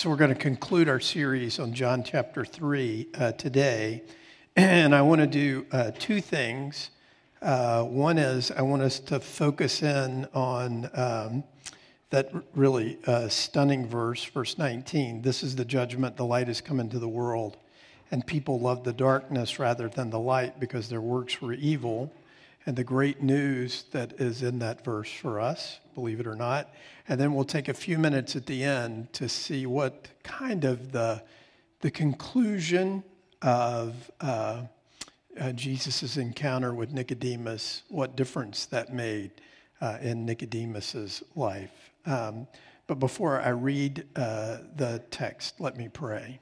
So, we're going to conclude our series on John chapter 3 uh, today. And I want to do uh, two things. Uh, one is I want us to focus in on um, that really uh, stunning verse, verse 19. This is the judgment, the light has come into the world, and people love the darkness rather than the light because their works were evil and the great news that is in that verse for us, believe it or not. And then we'll take a few minutes at the end to see what kind of the, the conclusion of uh, uh, Jesus' encounter with Nicodemus, what difference that made uh, in Nicodemus's life. Um, but before I read uh, the text, let me pray.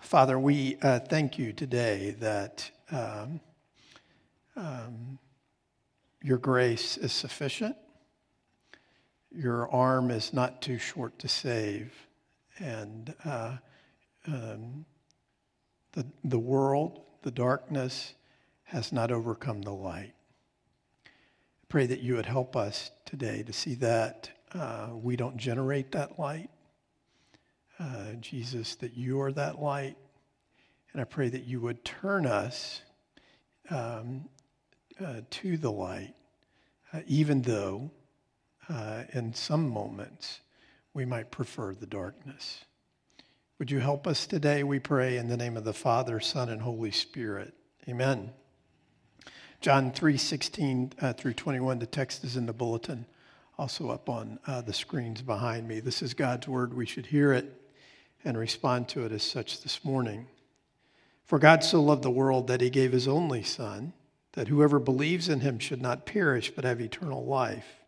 Father, we uh, thank you today that. Um, um, your grace is sufficient. Your arm is not too short to save. And uh, um, the, the world, the darkness, has not overcome the light. I pray that you would help us today to see that uh, we don't generate that light. Uh, Jesus, that you are that light. And I pray that you would turn us um, uh, to the light, uh, even though uh, in some moments we might prefer the darkness. Would you help us today, we pray, in the name of the Father, Son, and Holy Spirit? Amen. John 3 16 uh, through 21, the text is in the bulletin, also up on uh, the screens behind me. This is God's word. We should hear it and respond to it as such this morning. For God so loved the world that he gave his only Son that whoever believes in him should not perish but have eternal life.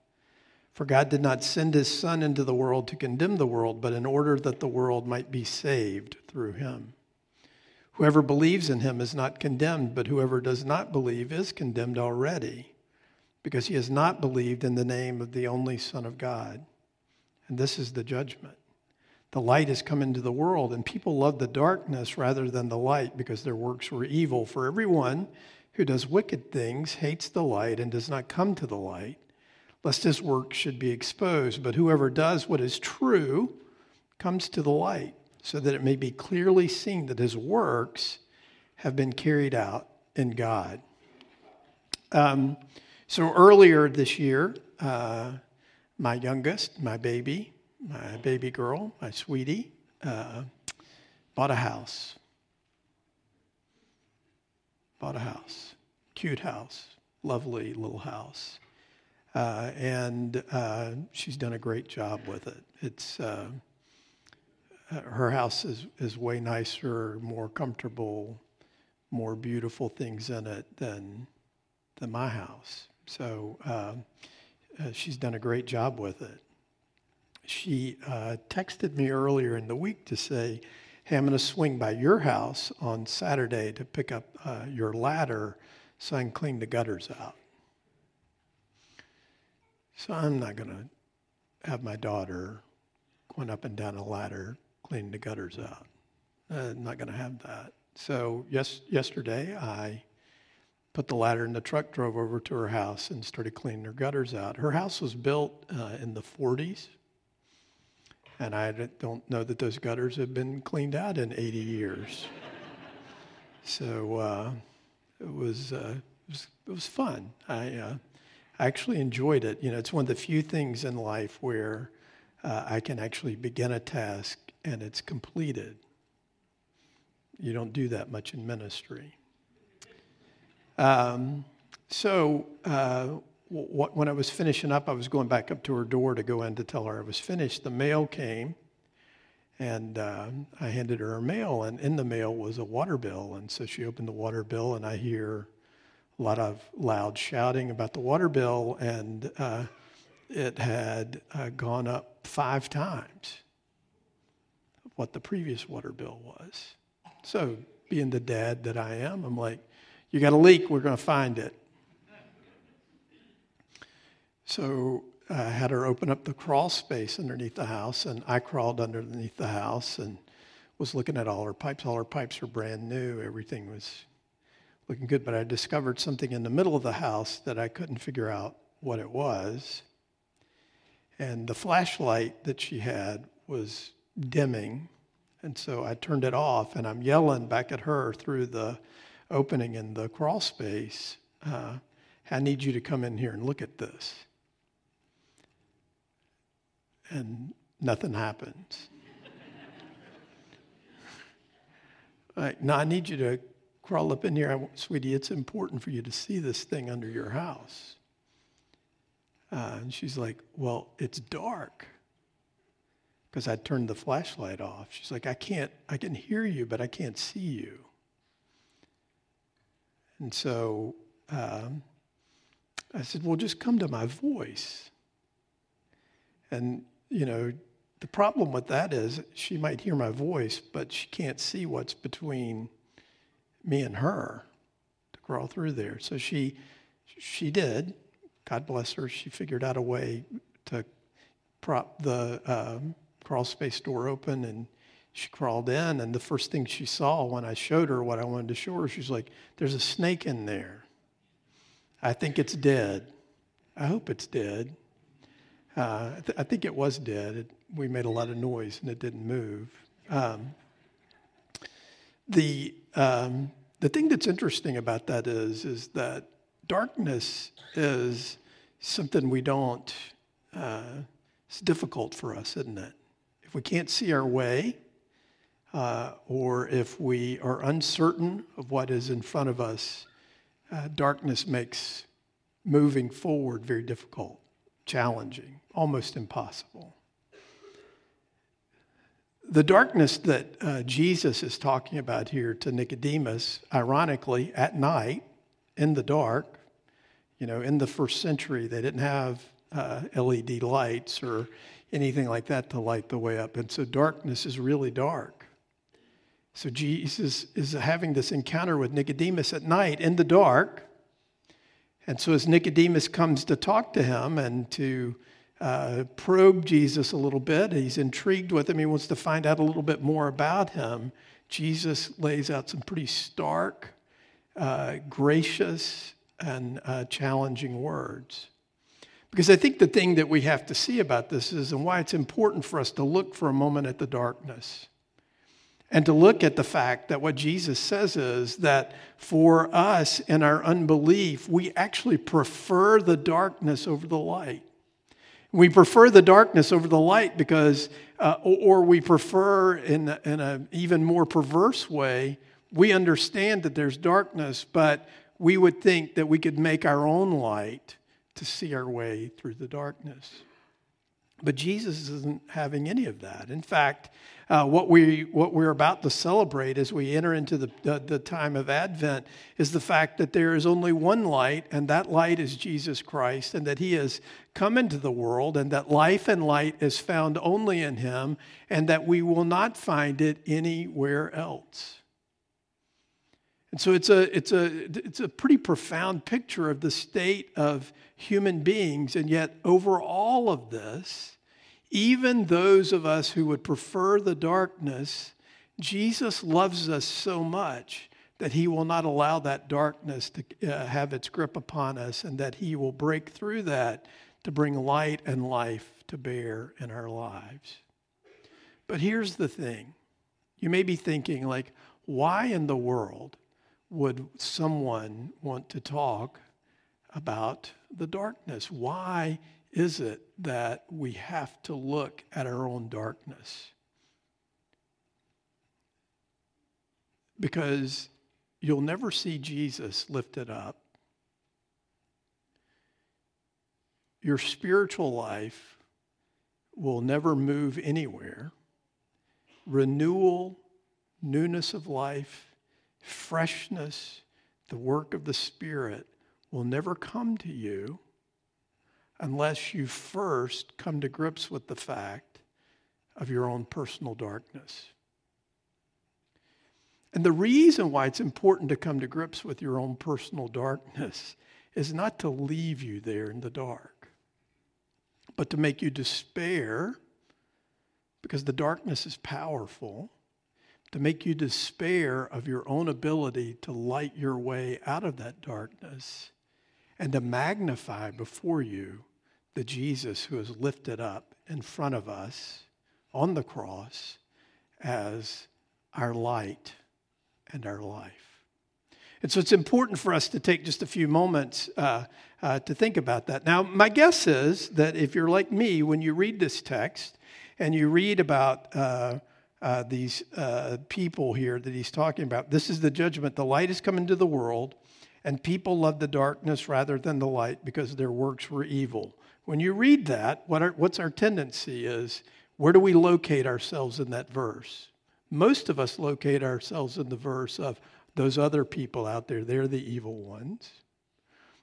For God did not send his Son into the world to condemn the world, but in order that the world might be saved through him. Whoever believes in him is not condemned, but whoever does not believe is condemned already, because he has not believed in the name of the only Son of God. And this is the judgment. The light has come into the world, and people love the darkness rather than the light because their works were evil. For everyone who does wicked things hates the light and does not come to the light, lest his work should be exposed. But whoever does what is true comes to the light, so that it may be clearly seen that his works have been carried out in God. Um, so earlier this year, uh, my youngest, my baby, my baby girl, my sweetie, uh, bought a house bought a house, cute house, lovely little house. Uh, and uh, she's done a great job with it. It's uh, her house is, is way nicer, more comfortable, more beautiful things in it than than my house. So uh, uh, she's done a great job with it. She uh, texted me earlier in the week to say hey, I'm going to swing by your house on Saturday to pick up uh, your ladder so I can clean the gutters out. So I'm not going to have my daughter going up and down a ladder cleaning the gutters out. I'm not going to have that. So yes, yesterday I put the ladder in the truck, drove over to her house, and started cleaning her gutters out. Her house was built uh, in the 40s, and I don't know that those gutters have been cleaned out in 80 years. so uh, it, was, uh, it, was, it was fun. I, uh, actually enjoyed it. You know, it's one of the few things in life where uh, I can actually begin a task and it's completed. You don't do that much in ministry. Um, so uh, when I was finishing up, I was going back up to her door to go in to tell her I was finished. The mail came, and uh, I handed her her mail, and in the mail was a water bill. And so she opened the water bill, and I hear a lot of loud shouting about the water bill, and uh, it had uh, gone up five times what the previous water bill was. So, being the dad that I am, I'm like, you got a leak, we're going to find it. So I had her open up the crawl space underneath the house, and I crawled underneath the house and was looking at all her pipes. All her pipes were brand new. Everything was looking good, but I discovered something in the middle of the house that I couldn't figure out what it was. And the flashlight that she had was dimming. And so I turned it off and I'm yelling back at her through the opening in the crawl space. Uh, I need you to come in here and look at this. And nothing happens. Right. Now I need you to crawl up in here. Sweetie, it's important for you to see this thing under your house. Uh, and she's like, Well, it's dark. Because I turned the flashlight off. She's like, I can't, I can hear you, but I can't see you. And so um, I said, Well, just come to my voice. And, you know, the problem with that is she might hear my voice, but she can't see what's between me and her to crawl through there. So she, she did. God bless her. She figured out a way to prop the um, crawl space door open and she crawled in. And the first thing she saw when I showed her what I wanted to show her, she's like, There's a snake in there. I think it's dead. I hope it's dead. Uh, I, th- I, think it was dead. It, we made a lot of noise and it didn't move. Um, the um, the thing that's interesting about that is is that darkness is something we don't. Uh, it's difficult for us, isn't it? If we can't see our way, uh, or if we are uncertain of what is in front of us, uh, darkness makes moving forward very difficult, challenging, almost impossible the darkness that uh, Jesus is talking about here to Nicodemus, ironically, at night, in the dark, you know, in the first century, they didn't have uh, LED lights or anything like that to light the way up. And so darkness is really dark. So Jesus is having this encounter with Nicodemus at night in the dark. And so as Nicodemus comes to talk to him and to uh, probe Jesus a little bit. He's intrigued with him. He wants to find out a little bit more about him. Jesus lays out some pretty stark, uh, gracious, and uh, challenging words. Because I think the thing that we have to see about this is, and why it's important for us to look for a moment at the darkness and to look at the fact that what Jesus says is that for us in our unbelief, we actually prefer the darkness over the light. We prefer the darkness over the light because, uh, or we prefer in, in an even more perverse way, we understand that there's darkness, but we would think that we could make our own light to see our way through the darkness. But Jesus isn't having any of that. In fact, uh, what, we, what we're about to celebrate as we enter into the, the, time of Advent is the fact that there is only one light, and that light is Jesus Christ, and that He has come into the world, and that life and light is found only in Him, and that we will not find it anywhere else. And so it's a, it's, a, it's a pretty profound picture of the state of human beings. And yet, over all of this, even those of us who would prefer the darkness, Jesus loves us so much that he will not allow that darkness to uh, have its grip upon us and that he will break through that to bring light and life to bear in our lives. But here's the thing you may be thinking, like, why in the world would someone want to talk about the darkness? Why is it that we have to look at our own darkness? Because you'll never see Jesus lifted up. Your spiritual life will never move anywhere. Renewal, newness of life, freshness, the work of the Spirit will never come to you unless you first come to grips with the fact of your own personal darkness. And the reason why it's important to come to grips with your own personal darkness is not to leave you there in the dark, but to make you despair because the darkness is powerful, to make you despair of your own ability to light your way out of that darkness and to magnify before you the Jesus who is lifted up in front of us on the cross as our light and our life. And so it's important for us to take just a few moments uh, uh, to think about that. Now, my guess is that if you're like me, when you read this text and you read about uh, uh these uh, people here that he's talking about, this is the judgment. The light has come into the world, and people love the darkness rather than the light because their works were evil. When you read that, what our, what's our tendency is where do we locate ourselves in that verse? Most of us locate ourselves in the verse of those other people out there, they're the evil ones.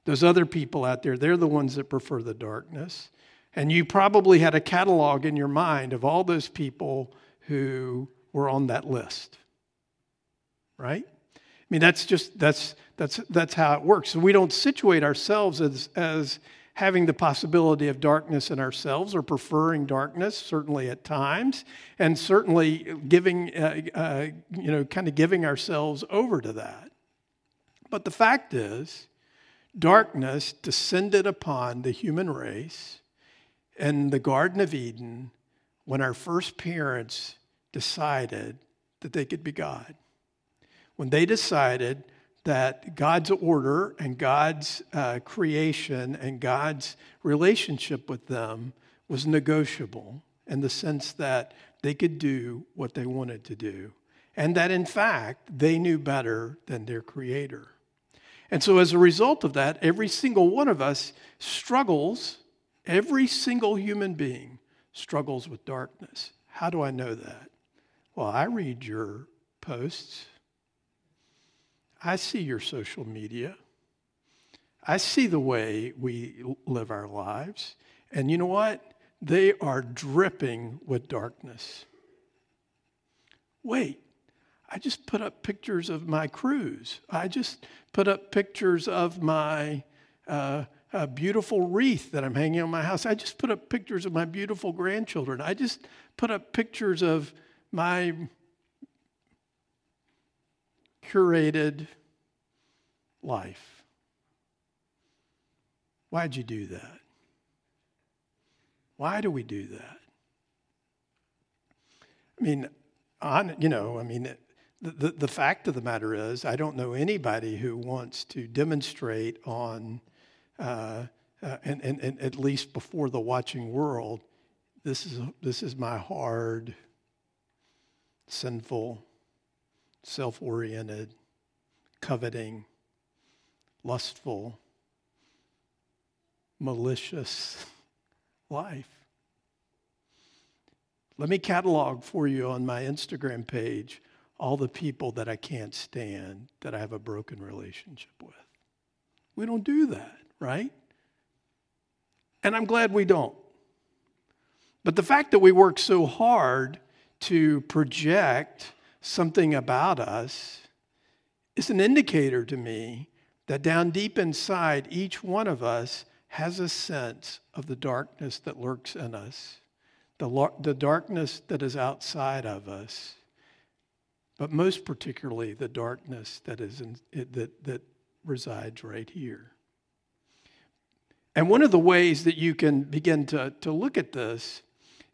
Those other people out there, they're the ones that prefer the darkness. And you probably had a catalog in your mind of all those people who were on that list. Right? I mean, that's just, that's, that's, that's how it works. So we don't situate ourselves as, as having the possibility of darkness in ourselves or preferring darkness, certainly at times, and certainly giving, uh, uh, you know, kind of giving ourselves over to that. But the fact is, darkness descended upon the human race in the Garden of Eden when our first parents decided that they could be God. When they decided that God's order and God's uh, creation and God's relationship with them was negotiable in the sense that they could do what they wanted to do. And that in fact, they knew better than their creator. And so, as a result of that, every single one of us struggles, every single human being struggles with darkness. How do I know that? Well, I read your posts. I see your social media. I see the way we live our lives. And you know what? They are dripping with darkness. Wait, I just put up pictures of my cruise. I just put up pictures of my uh, beautiful wreath that I'm hanging on my house. I just put up pictures of my beautiful grandchildren. I just put up pictures of my curated life. Why'd you do that? Why do we do that? I mean, on, you know, I mean, the, the, the, fact of the matter is, I don't know anybody who wants to demonstrate on, uh, uh, and, and, and at least before the watching world, this is, this is my hard, sinful, self oriented, coveting, lustful, malicious life. Let me catalog for you on my Instagram page all the people that I can't stand that I have a broken relationship with. We don't do that, right? And I'm glad we don't. But the fact that we work so hard to project something about us is an indicator to me that down deep inside, each one of us has a sense of the darkness that lurks in us, the, the darkness that is outside of us, but most particularly the darkness that, is in, that, that resides right here. And one of the ways that you can begin to, to look at this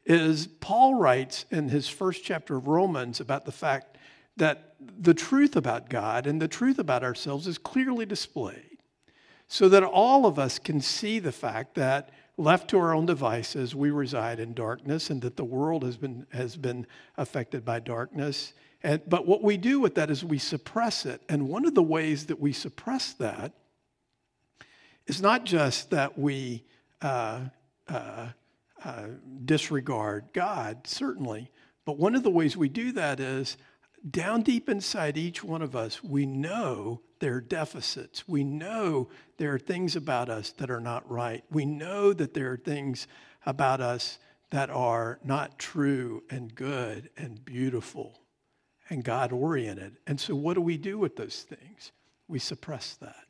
is Paul writes in his first chapter of Romans about the fact that the truth about God and the truth about ourselves is clearly displayed so that all of us can see the fact that left to our own devices we reside in darkness and that the world has been has been affected by darkness. And, but what we do with that is we suppress it. And one of the ways that we suppress that is not just that we uh, uh, uh, disregard god certainly but one of the ways we do that is down deep inside each one of us, we know there are deficits. We know there are things about us that are not right. We know that there are things about us that are not true and good and beautiful and God oriented. And so, what do we do with those things? We suppress that.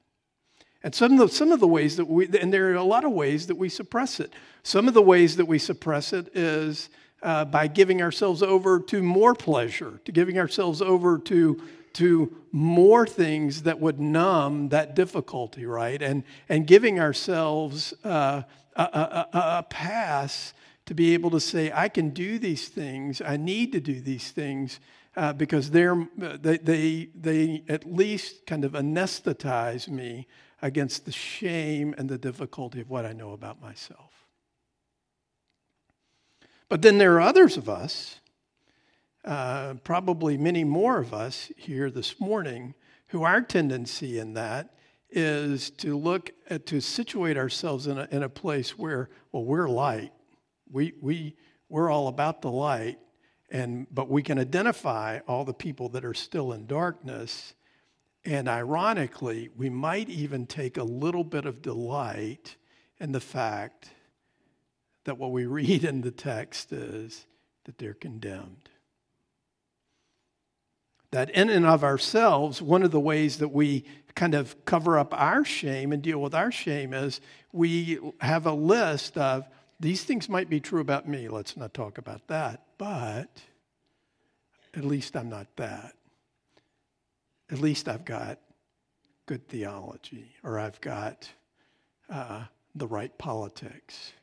And some of, the, some of the ways that we, and there are a lot of ways that we suppress it. Some of the ways that we suppress it is uh, by giving ourselves over to more pleasure, to giving ourselves over to, to more things that would numb that difficulty, right? And, and giving ourselves uh, a, a, a, pass to be able to say, I can do these things, I need to do these things uh, because they're, they, they, they at least kind of anesthetize me against the shame and the difficulty of what I know about myself. But then there are others of us, uh, probably many more of us here this morning, who our tendency in that is to look at, to situate ourselves in a, in a place where, well, we're light. We, we, we're all about the light, and, but we can identify all the people that are still in darkness. And ironically, we might even take a little bit of delight in the fact that what we read in the text is that they're condemned. That in and of ourselves, one of the ways that we kind of cover up our shame and deal with our shame is we have a list of these things might be true about me. Let's not talk about that. But at least I'm not that. At least I've got good theology, or I've got uh, the right politics,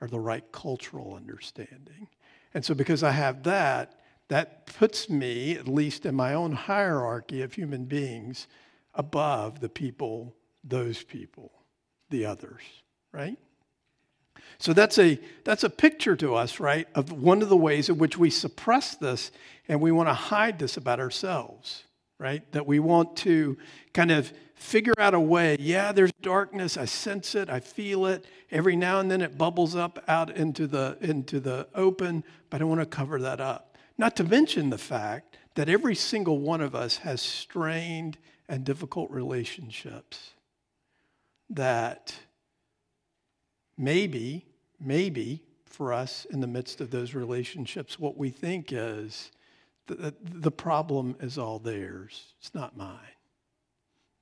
or the right cultural understanding. And so, because I have that, that puts me, at least in my own hierarchy of human beings, above the people, those people, the others, right? So that's a, that's a picture to us, right, of one of the ways in which we suppress this and we want to hide this about ourselves, right? That we want to kind of figure out a way. Yeah, there's darkness. I sense it. I feel it. Every now and then it bubbles up out into the, into the open, but I want to cover that up. Not to mention the fact that every single one of us has strained and difficult relationships that maybe, maybe for us in the midst of those relationships, what we think is that the problem is all theirs. It's not mine.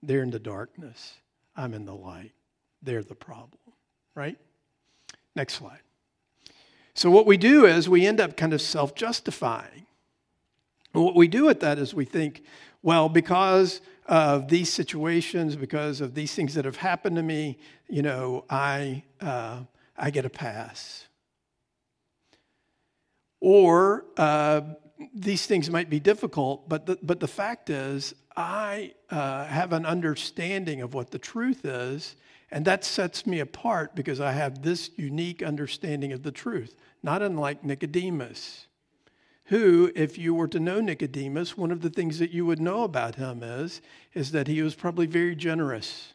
They're in the darkness. I'm in the light. They're the problem, right? Next slide. So, what we do is we end up kind of self justifying. What we do with that is we think, well, because of these situations, because of these things that have happened to me, you know, I, uh, I get a pass. Or uh, these things might be difficult, but the, but the fact is, I uh, have an understanding of what the truth is, and that sets me apart because I have this unique understanding of the truth, not unlike Nicodemus who, if you were to know Nicodemus, one of the things that you would know about him is, is that he was probably very generous.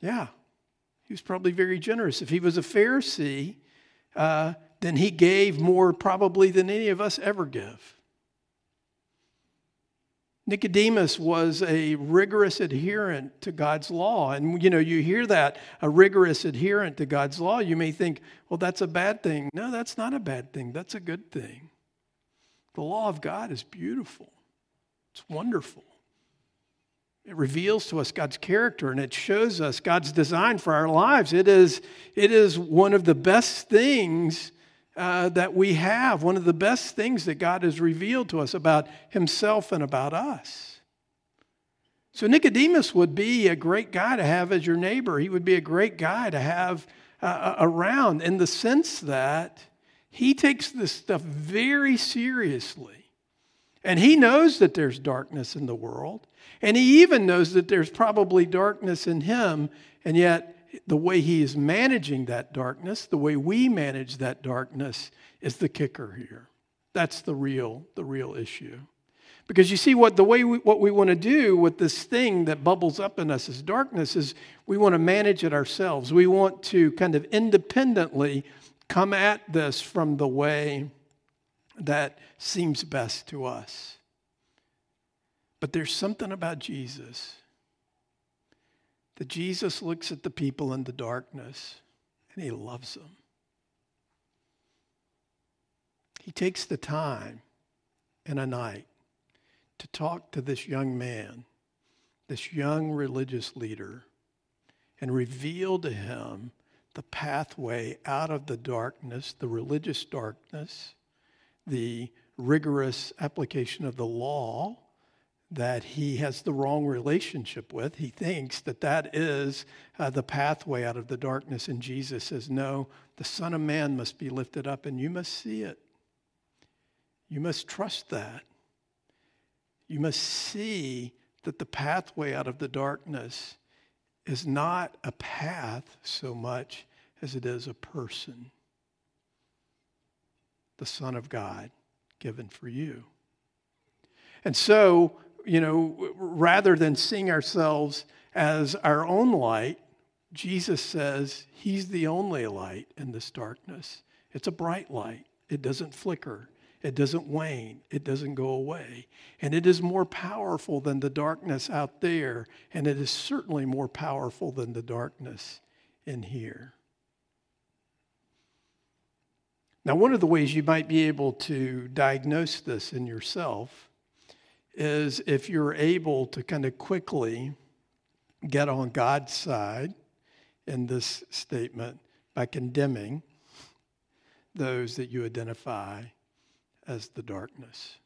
Yeah, he was probably very generous. If he was a Pharisee, uh, then he gave more probably than any of us ever give. Nicodemus was a rigorous adherent to God's law. And, you know, you hear that, a rigorous adherent to God's law, you may think, well, that's a bad thing. No, that's not a bad thing. That's a good thing. The law of God is beautiful, it's wonderful. It reveals to us God's character and it shows us God's design for our lives. It is, it is one of the best things uh, that we have, one of the best things that God has revealed to us about Himself and about us. So, Nicodemus would be a great guy to have as your neighbor. He would be a great guy to have uh, uh around in the sense that he takes this stuff very seriously. And he knows that there's darkness in the world. And he even knows that there's probably darkness in him. And yet, the way he is managing that darkness, the way we manage that darkness is the kicker here. That's the real, the real issue. Because you see, what the way we, what we want to do with this thing that bubbles up in us as darkness is we want to manage it ourselves. We want to kind of independently come at this from the way that seems best to us. But there's something about Jesus that Jesus looks at the people in the darkness and he loves them. He takes the time in a night to talk to this young man, this young religious leader, and reveal to him the pathway out of the darkness, the religious darkness, the rigorous application of the law, that he has the wrong relationship with. He thinks that that is uh, the pathway out of the darkness. And Jesus says, No, the Son of Man must be lifted up, and you must see it. You must trust that. You must see that the pathway out of the darkness is not a path so much as it is a person, the Son of God given for you. And so, you know, rather than seeing ourselves as our own light, Jesus says he's the only light in this darkness. It's a bright light, it doesn't flicker, it doesn't wane, it doesn't go away. And it is more powerful than the darkness out there, and it is certainly more powerful than the darkness in here. Now, one of the ways you might be able to diagnose this in yourself is if you're able to kind of quickly get on God's side in this statement by condemning those that you identify as the darkness.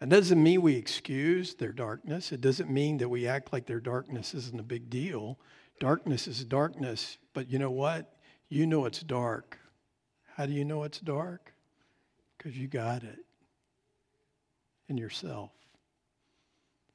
It doesn't mean we excuse their darkness. It doesn't mean that we act like their darkness isn't a big deal. Darkness is darkness, but you know what? You know it's dark. How do you know it's dark? Because you got it in yourself.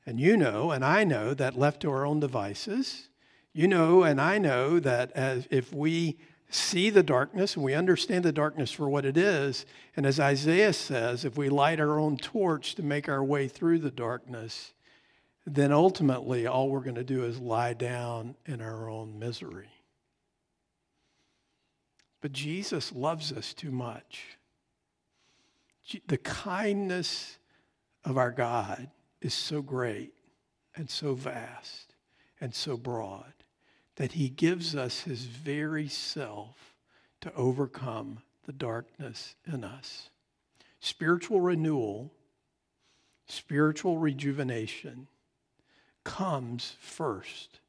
And you know, and I know, that left to our own devices, you know, and I know that as if we see the darkness and we understand the darkness for what it is, and as Isaiah says, if we light our own torch to make our way through the darkness, then ultimately all we're going to do is lie down in our own misery. But Jesus loves us too much. The kindness of our God is so great and so vast and so broad that he gives us his very self to overcome the darkness in us. Spiritual renewal, spiritual rejuvenation comes first.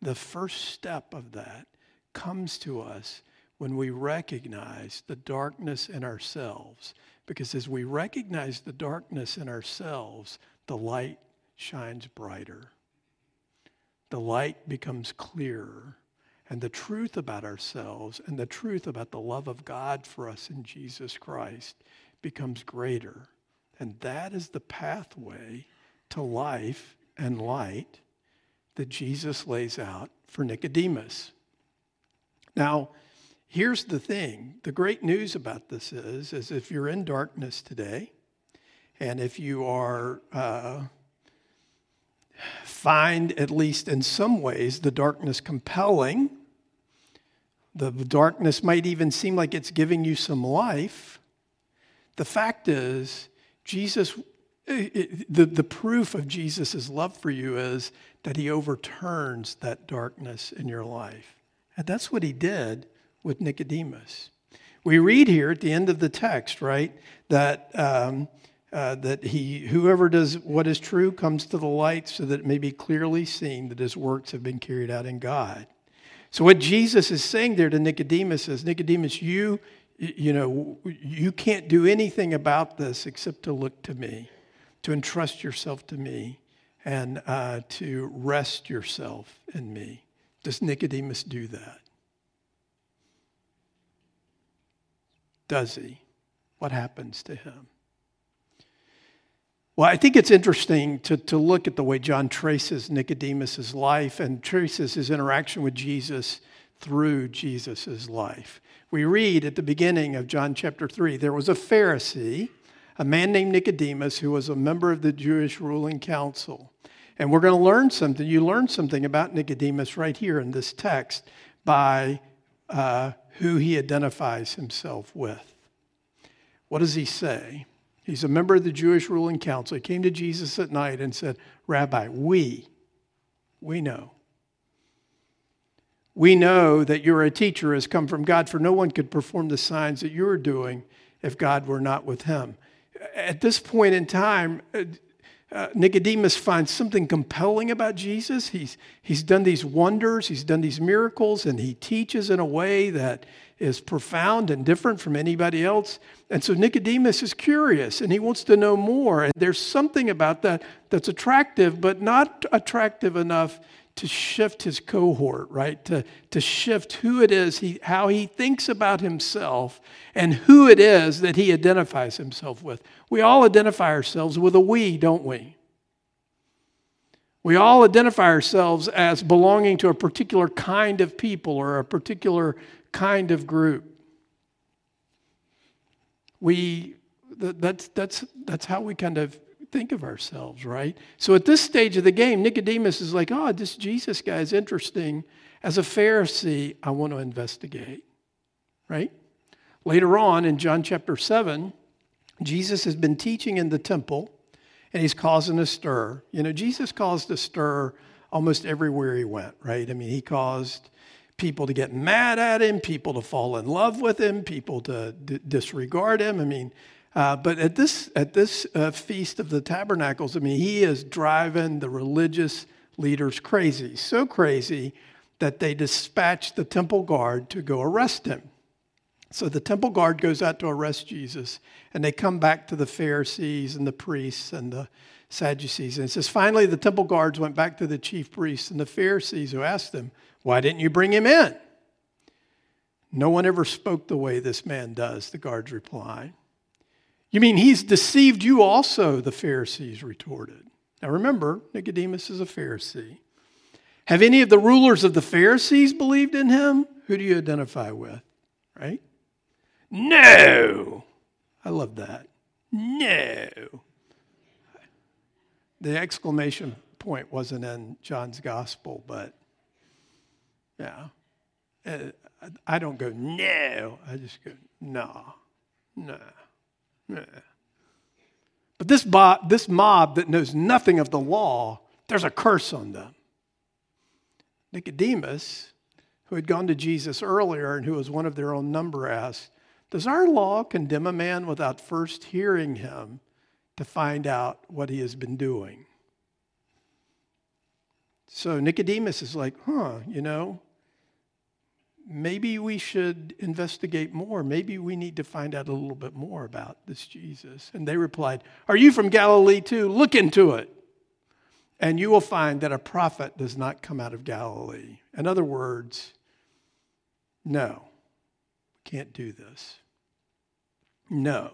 The first step of that comes to us when we recognize the darkness in ourselves. Because as we recognize the darkness in ourselves, the light shines brighter. The light becomes clearer. And the truth about ourselves and the truth about the love of God for us in Jesus Christ becomes greater. And that is the pathway to life and light that Jesus lays out for Nicodemus. Now, Here's the thing the great news about this is, is if you're in darkness today, and if you are uh, find at least in some ways the darkness compelling, the darkness might even seem like it's giving you some life. The fact is, Jesus, the, the proof of Jesus' love for you is that he overturns that darkness in your life. And that's what he did with Nicodemus. We read here at the end of the text, right, that, um, uh, that he, whoever does what is true comes to the light so that it may be clearly seen that his works have been carried out in God. So what Jesus is saying there to Nicodemus is, Nicodemus, you, you know, you can't do anything about this except to look to me, to entrust yourself to me, and uh, to rest yourself in me. Does Nicodemus do that? Does he? What happens to him? Well, I think it's interesting to, to look at the way John traces Nicodemus' life and traces his interaction with Jesus through Jesus' life. We read at the beginning of John chapter 3 there was a Pharisee, a man named Nicodemus, who was a member of the Jewish ruling council. And we're going to learn something. You learn something about Nicodemus right here in this text by uh, who he identifies himself with. What does he say? He's a member of the Jewish ruling council. He came to Jesus at night and said, Rabbi, we, we know. We know that you're a teacher has come from God, for no one could perform the signs that you are doing if God were not with him. At this point in time, uh, Nicodemus finds something compelling about Jesus. He's, he's done these wonders, he's done these miracles, and he teaches in a way that is profound and different from anybody else. And so Nicodemus is curious and he wants to know more. And there's something about that that's attractive, but not attractive enough to shift his cohort, right? To, to shift who it is, he, how he thinks about himself, and who it is that he identifies himself with. We all identify ourselves with a we, don't we? We all identify ourselves as belonging to a particular kind of people or a particular kind of group. We, that's, that's, that's how we kind of think of ourselves, right? So at this stage of the game, Nicodemus is like, oh, this Jesus guy is interesting. As a Pharisee, I want to investigate, right? Later on in John chapter 7, Jesus has been teaching in the temple and he's causing a stir. You know, Jesus caused a stir almost everywhere he went, right? I mean, he caused people to get mad at him, people to fall in love with him, people to d- disregard him. I mean, uh, but at this at this uh, feast of the tabernacles, I mean, he is driving the religious leaders crazy, so crazy that they dispatch the temple guard to go arrest him. So the temple guard goes out to arrest Jesus, and they come back to the Pharisees and the priests and the Sadducees. And it says, finally, the temple guards went back to the chief priests and the Pharisees who asked them, Why didn't you bring him in? No one ever spoke the way this man does, the guards replied. You mean he's deceived you also, the Pharisees retorted. Now remember, Nicodemus is a Pharisee. Have any of the rulers of the Pharisees believed in him? Who do you identify with? Right? No. I love that. No. The exclamation point wasn't in John's gospel, but yeah. Uh, I don't go, no. I just go, no, no, no. But this, mob, this mob that knows nothing of the law, there's a curse on them. Nicodemus, who had gone to Jesus earlier and who was one of their own number, asked, does our law condemn a man without first hearing him to find out what he has been doing? So Nicodemus is like, huh, you know, maybe we should investigate more. Maybe we need to find out a little bit more about this Jesus. And they replied, Are you from Galilee too? Look into it. And you will find that a prophet does not come out of Galilee. In other words, no, can't do this. No,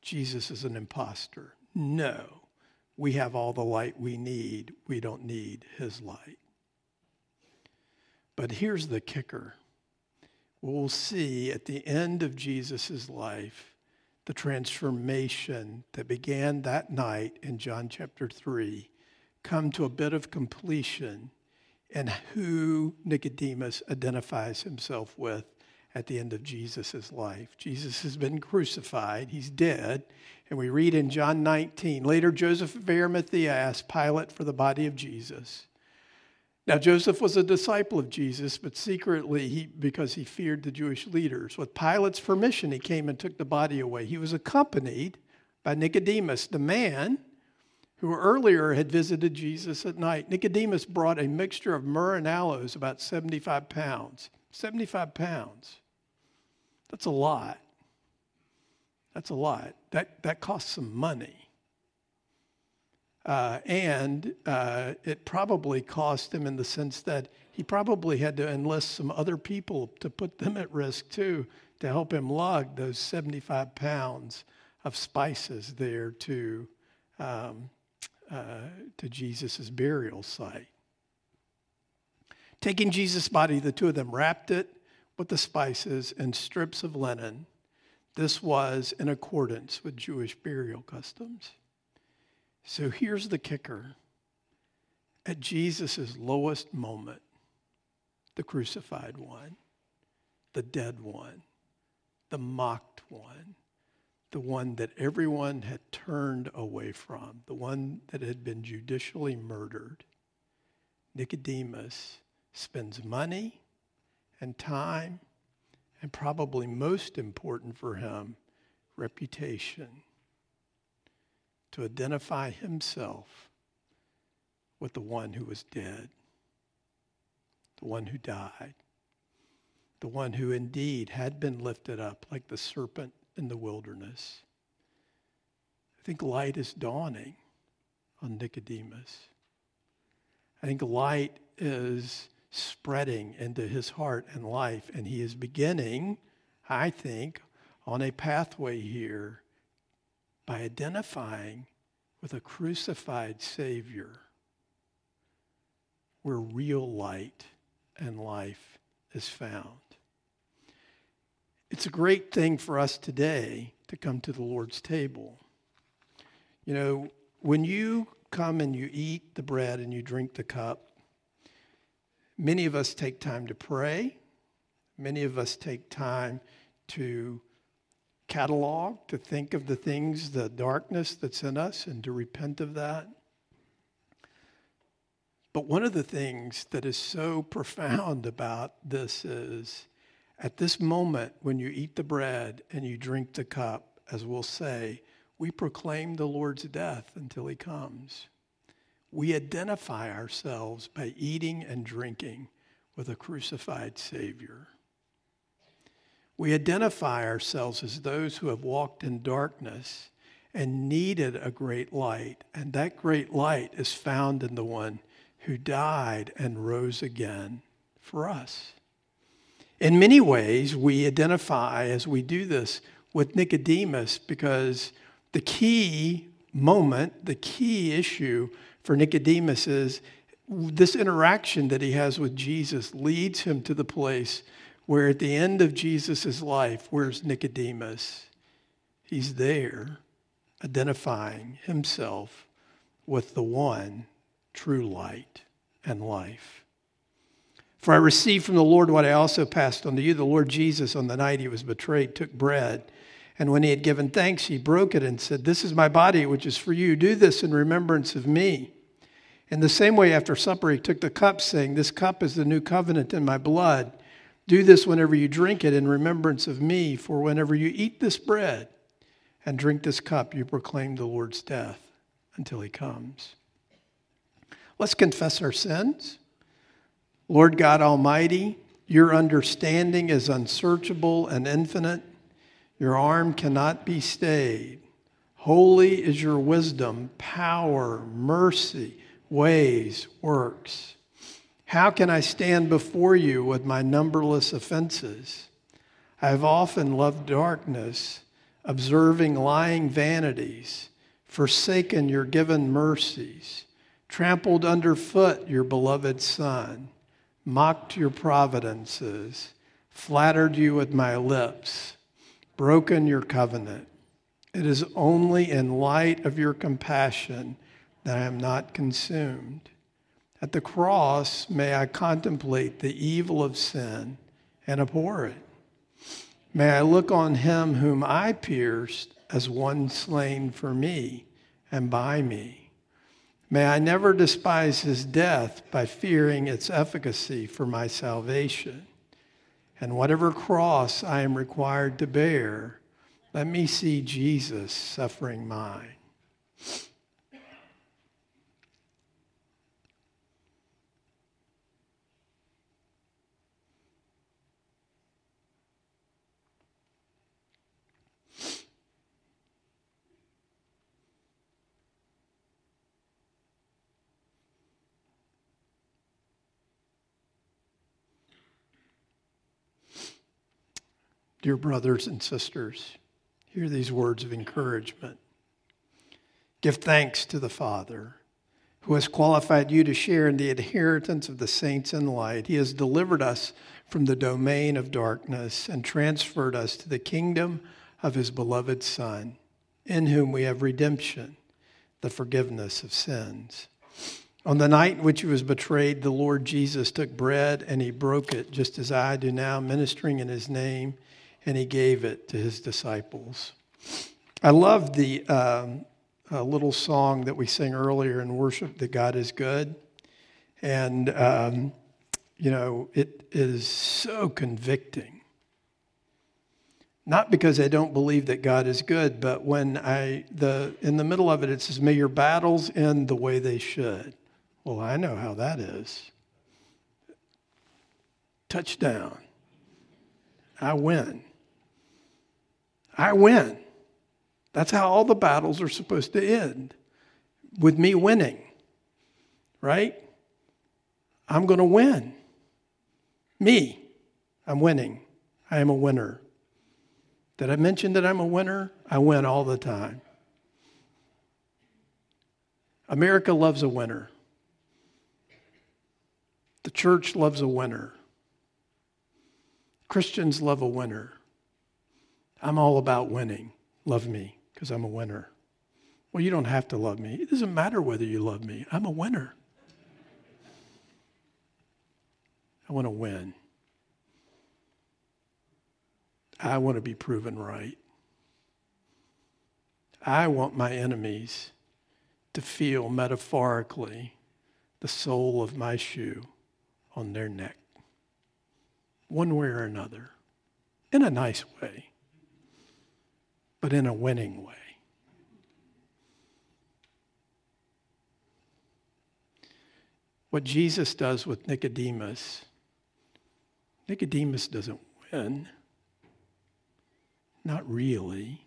Jesus is an impostor. No, we have all the light we need. We don't need his light. But here's the kicker. We'll see at the end of Jesus' life the transformation that began that night in John chapter 3 come to a bit of completion and who Nicodemus identifies himself with at the end of Jesus' life. Jesus has been crucified, he's dead. And we read in John 19 later, Joseph of Arimathea asked Pilate for the body of Jesus. Now, Joseph was a disciple of Jesus, but secretly, he, because he feared the Jewish leaders. With Pilate's permission, he came and took the body away. He was accompanied by Nicodemus, the man who earlier had visited Jesus at night. Nicodemus brought a mixture of myrrh and aloes, about 75 pounds. 75 pounds. That's a lot. That's a lot. That, that costs some money. Uh, and uh, it probably cost him in the sense that he probably had to enlist some other people to put them at risk too to help him lug those 75 pounds of spices there to, um, uh, to Jesus' burial site. Taking Jesus' body, the two of them wrapped it with the spices and strips of linen. This was in accordance with Jewish burial customs. So here's the kicker. At Jesus' lowest moment, the crucified one, the dead one, the mocked one, the one that everyone had turned away from, the one that had been judicially murdered, Nicodemus spends money and time, and probably most important for him, reputation, to identify himself with the one who was dead, the one who died, the one who indeed had been lifted up like the serpent in the wilderness. I think light is dawning on Nicodemus. I think light is spreading into his heart and life, and he is beginning, I think, on a pathway here by identifying with a crucified Savior where real light and life is found. It's a great thing for us today to come to the Lord's table. You know, when you come and you eat the bread and you drink the cup, many of us take time to pray. Many of us take time to catalog, to think of the things, the darkness that's in us, and to repent of that. But one of the things that is so profound about this is at this moment, when you eat the bread and you drink the cup, as we'll say, we proclaim the Lord's death until he comes. We identify ourselves by eating and drinking with a crucified Savior. We identify ourselves as those who have walked in darkness and needed a great light. And that great light is found in the one who died and rose again for us. In many ways, we identify as we do this with Nicodemus because the key moment, the key issue for Nicodemus is this interaction that he has with Jesus leads him to the place where at the end of Jesus' life, where's Nicodemus? He's there identifying himself with the one true light and life. For I received from the Lord what I also passed on to you. The Lord Jesus, on the night he was betrayed, took bread. And when he had given thanks, he broke it and said, This is my body, which is for you. Do this in remembrance of me. In the same way, after supper, he took the cup, saying, This cup is the new covenant in my blood. Do this whenever you drink it in remembrance of me, for whenever you eat this bread and drink this cup, you proclaim the Lord's death until he comes. Let's confess our sins. Lord God Almighty, your understanding is unsearchable and infinite. Your arm cannot be stayed. Holy is your wisdom, power, mercy, ways, works. How can I stand before you with my numberless offenses? I have often loved darkness, observing lying vanities, forsaken your given mercies, trampled underfoot your beloved Son, mocked your providences, flattered you with my lips, broken your covenant. It is only in light of your compassion that I am not consumed. At the cross, may I contemplate the evil of sin and abhor it. May I look on him whom I pierced as one slain for me and by me. May I never despise his death by fearing its efficacy for my salvation. And whatever cross I am required to bear, let me see Jesus suffering mine. Dear brothers and sisters, hear these words of encouragement. Give thanks to the Father who has qualified you to share in the inheritance of the saints in light. He has delivered us from the domain of darkness and transferred us to the kingdom of his beloved Son, in whom we have redemption, the forgiveness of sins. On the night in which he was betrayed, the Lord Jesus took bread and he broke it, just as I do now, ministering in his name and he gave it to his disciples. I love the um, little song that we sang earlier in worship that God is good. And, um, you know, it is so convicting. Not because I don't believe that God is good, but when I, the, in the middle of it, it says, May your battles end the way they should. Well, I know how that is. Touchdown. I win. I win. That's how all the battles are supposed to end with me winning, right? I'm going to win. Me, I'm winning. I am a winner. Did I mention that I'm a winner? I win all the time. America loves a winner. The church loves a winner. Christians love a winner. I'm all about winning. Love me because I'm a winner. Well, you don't have to love me. It doesn't matter whether you love me. I'm a winner. I want to win. I want to be proven right. I want my enemies to feel metaphorically the sole of my shoe on their neck, one way or another, in a nice way, but in a winning way. What Jesus does with Nicodemus, Nicodemus doesn't win. Not really.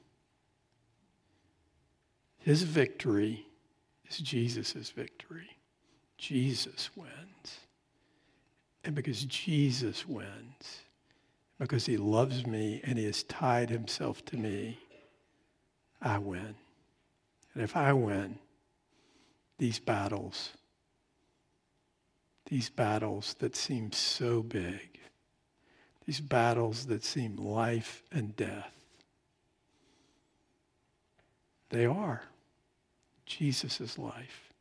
His victory is Jesus' victory. Jesus wins. And because Jesus wins, because he loves me and he has tied himself to me, I win. And if I win these battles, these battles that seem so big, these battles that seem life and death, they are. Jesus' life,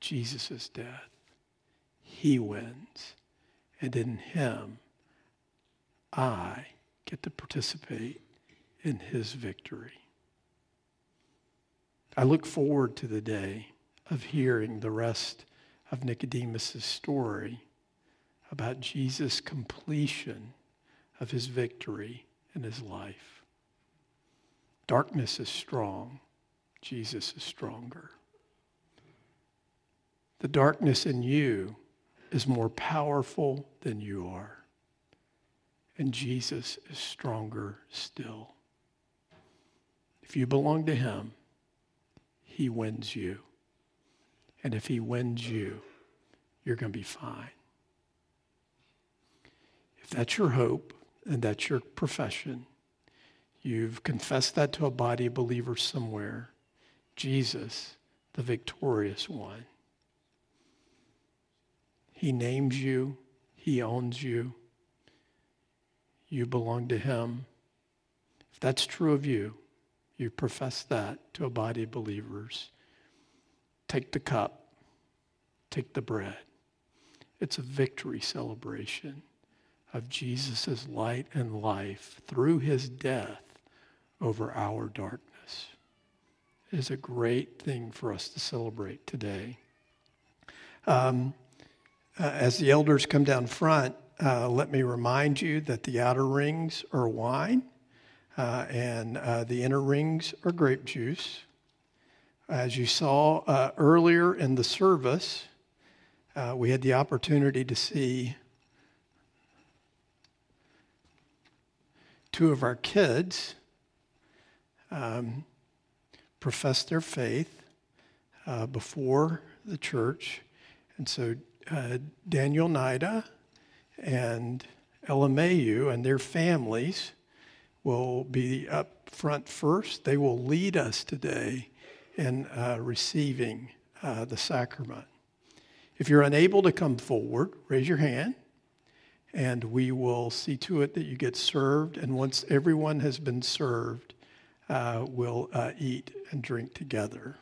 Jesus' death. He wins. And in Him, I get to participate in His victory. I look forward to the day of hearing the rest of Nicodemus' story about Jesus' completion of his victory in his life. Darkness is strong. Jesus is stronger. The darkness in you is more powerful than you are. And Jesus is stronger still. If you belong to him, he wins you. And if he wins you, you're going to be fine. If that's your hope and that's your profession, you've confessed that to a body of believers somewhere, Jesus, the victorious one. He names you. He owns you. You belong to him. If that's true of you, you profess that to a body of believers. Take the cup. Take the bread. It's a victory celebration of Jesus' light and life through his death over our darkness is a great thing for us to celebrate today. Um, uh, as the elders come down front, uh, let me remind you that the outer rings are wine uh, and uh, the inner rings are grape juice. As you saw uh, earlier in the service, uh, we had the opportunity to see two of our kids. Um, profess their faith uh, before the church. And so uh, Daniel Nida and LMAU and their families will be up front first. They will lead us today in uh, receiving uh, the sacrament. If you're unable to come forward, raise your hand and we will see to it that you get served. And once everyone has been served, uh, will uh, eat and drink together.